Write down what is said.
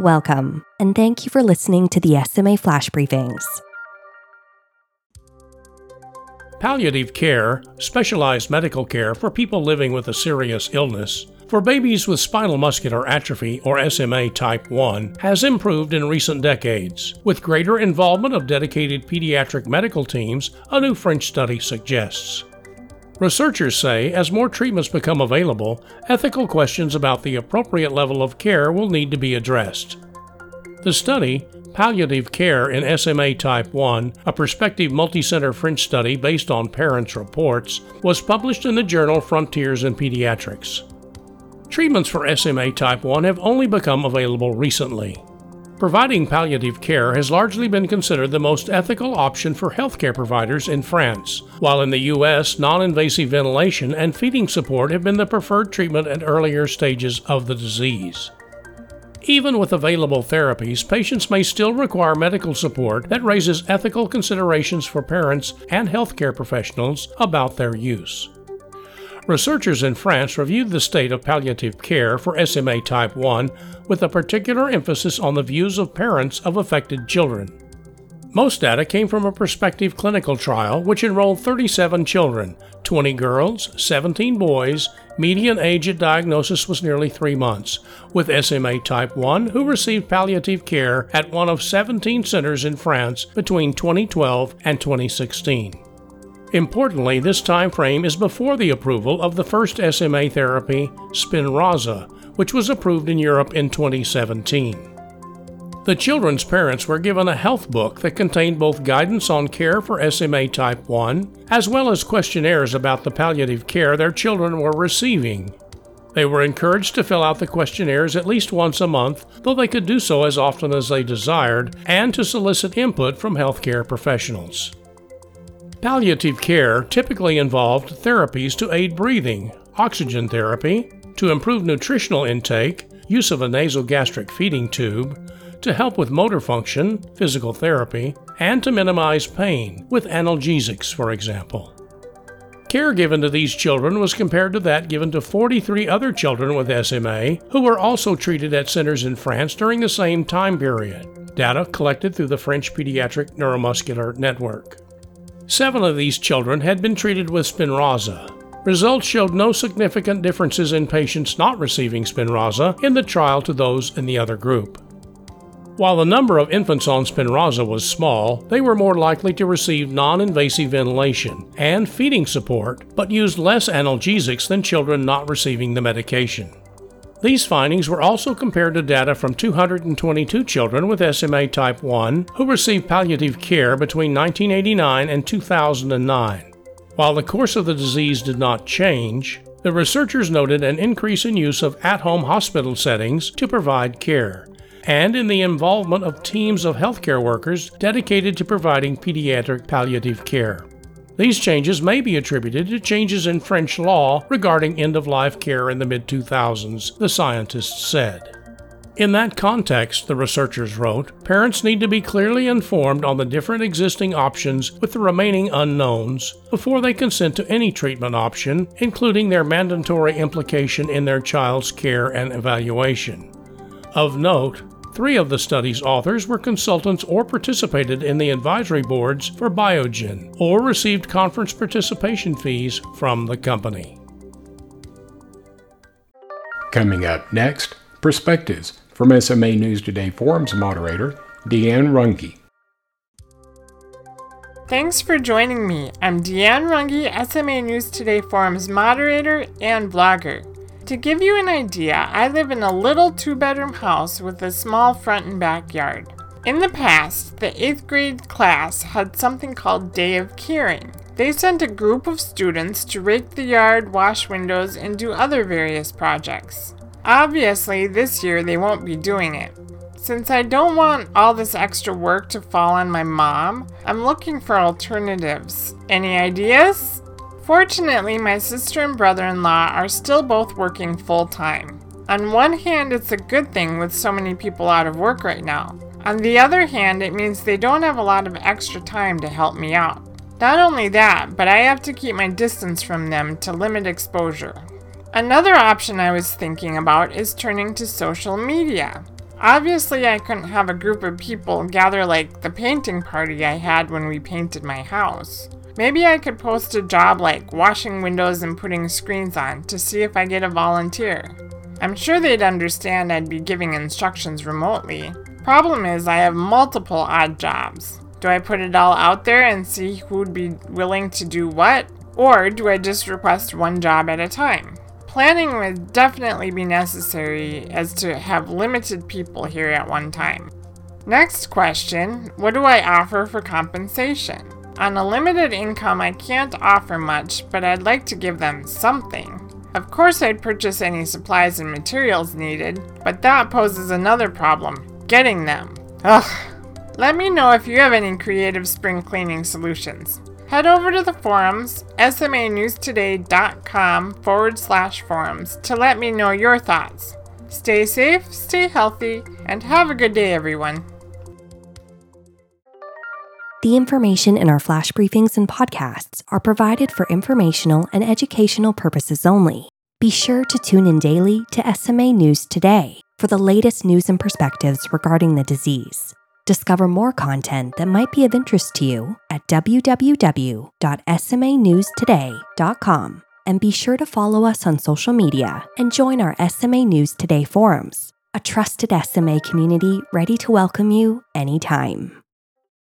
Welcome, and thank you for listening to the SMA Flash Briefings. Palliative care, specialized medical care for people living with a serious illness, for babies with spinal muscular atrophy or SMA type 1 has improved in recent decades. With greater involvement of dedicated pediatric medical teams, a new French study suggests. Researchers say as more treatments become available, ethical questions about the appropriate level of care will need to be addressed. The study, Palliative Care in SMA Type 1, a prospective multicenter French study based on parents' reports, was published in the journal Frontiers in Pediatrics. Treatments for SMA type 1 have only become available recently. Providing palliative care has largely been considered the most ethical option for healthcare providers in France, while in the US, non invasive ventilation and feeding support have been the preferred treatment at earlier stages of the disease. Even with available therapies, patients may still require medical support that raises ethical considerations for parents and healthcare professionals about their use. Researchers in France reviewed the state of palliative care for SMA type 1 with a particular emphasis on the views of parents of affected children. Most data came from a prospective clinical trial which enrolled 37 children 20 girls, 17 boys, median age at diagnosis was nearly three months, with SMA type 1 who received palliative care at one of 17 centers in France between 2012 and 2016. Importantly, this time frame is before the approval of the first SMA therapy, Spinraza, which was approved in Europe in 2017. The children's parents were given a health book that contained both guidance on care for SMA type 1 as well as questionnaires about the palliative care their children were receiving. They were encouraged to fill out the questionnaires at least once a month, though they could do so as often as they desired, and to solicit input from healthcare professionals. Palliative care typically involved therapies to aid breathing, oxygen therapy, to improve nutritional intake, use of a nasogastric feeding tube, to help with motor function, physical therapy, and to minimize pain, with analgesics, for example. Care given to these children was compared to that given to 43 other children with SMA who were also treated at centers in France during the same time period. Data collected through the French Pediatric Neuromuscular Network. Seven of these children had been treated with Spinraza. Results showed no significant differences in patients not receiving Spinraza in the trial to those in the other group. While the number of infants on Spinraza was small, they were more likely to receive non invasive ventilation and feeding support, but used less analgesics than children not receiving the medication. These findings were also compared to data from 222 children with SMA type 1 who received palliative care between 1989 and 2009. While the course of the disease did not change, the researchers noted an increase in use of at home hospital settings to provide care, and in the involvement of teams of healthcare workers dedicated to providing pediatric palliative care. These changes may be attributed to changes in French law regarding end of life care in the mid 2000s, the scientists said. In that context, the researchers wrote, parents need to be clearly informed on the different existing options with the remaining unknowns before they consent to any treatment option, including their mandatory implication in their child's care and evaluation. Of note, Three of the study's authors were consultants or participated in the advisory boards for Biogen or received conference participation fees from the company. Coming up next, Perspectives from SMA News Today Forums moderator Deanne Runge. Thanks for joining me. I'm Deanne Runge, SMA News Today Forums moderator and blogger. To give you an idea, I live in a little two bedroom house with a small front and backyard. In the past, the 8th grade class had something called Day of Caring. They sent a group of students to rake the yard, wash windows, and do other various projects. Obviously, this year they won't be doing it. Since I don't want all this extra work to fall on my mom, I'm looking for alternatives. Any ideas? Fortunately, my sister and brother in law are still both working full time. On one hand, it's a good thing with so many people out of work right now. On the other hand, it means they don't have a lot of extra time to help me out. Not only that, but I have to keep my distance from them to limit exposure. Another option I was thinking about is turning to social media. Obviously, I couldn't have a group of people gather like the painting party I had when we painted my house. Maybe I could post a job like washing windows and putting screens on to see if I get a volunteer. I'm sure they'd understand I'd be giving instructions remotely. Problem is, I have multiple odd jobs. Do I put it all out there and see who'd be willing to do what? Or do I just request one job at a time? Planning would definitely be necessary as to have limited people here at one time. Next question What do I offer for compensation? On a limited income, I can't offer much, but I'd like to give them something. Of course, I'd purchase any supplies and materials needed, but that poses another problem getting them. Ugh. Let me know if you have any creative spring cleaning solutions. Head over to the forums, smanewstoday.com forward slash forums, to let me know your thoughts. Stay safe, stay healthy, and have a good day, everyone. The information in our flash briefings and podcasts are provided for informational and educational purposes only. Be sure to tune in daily to SMA News Today for the latest news and perspectives regarding the disease. Discover more content that might be of interest to you at www.smanewstoday.com and be sure to follow us on social media and join our SMA News Today forums, a trusted SMA community ready to welcome you anytime.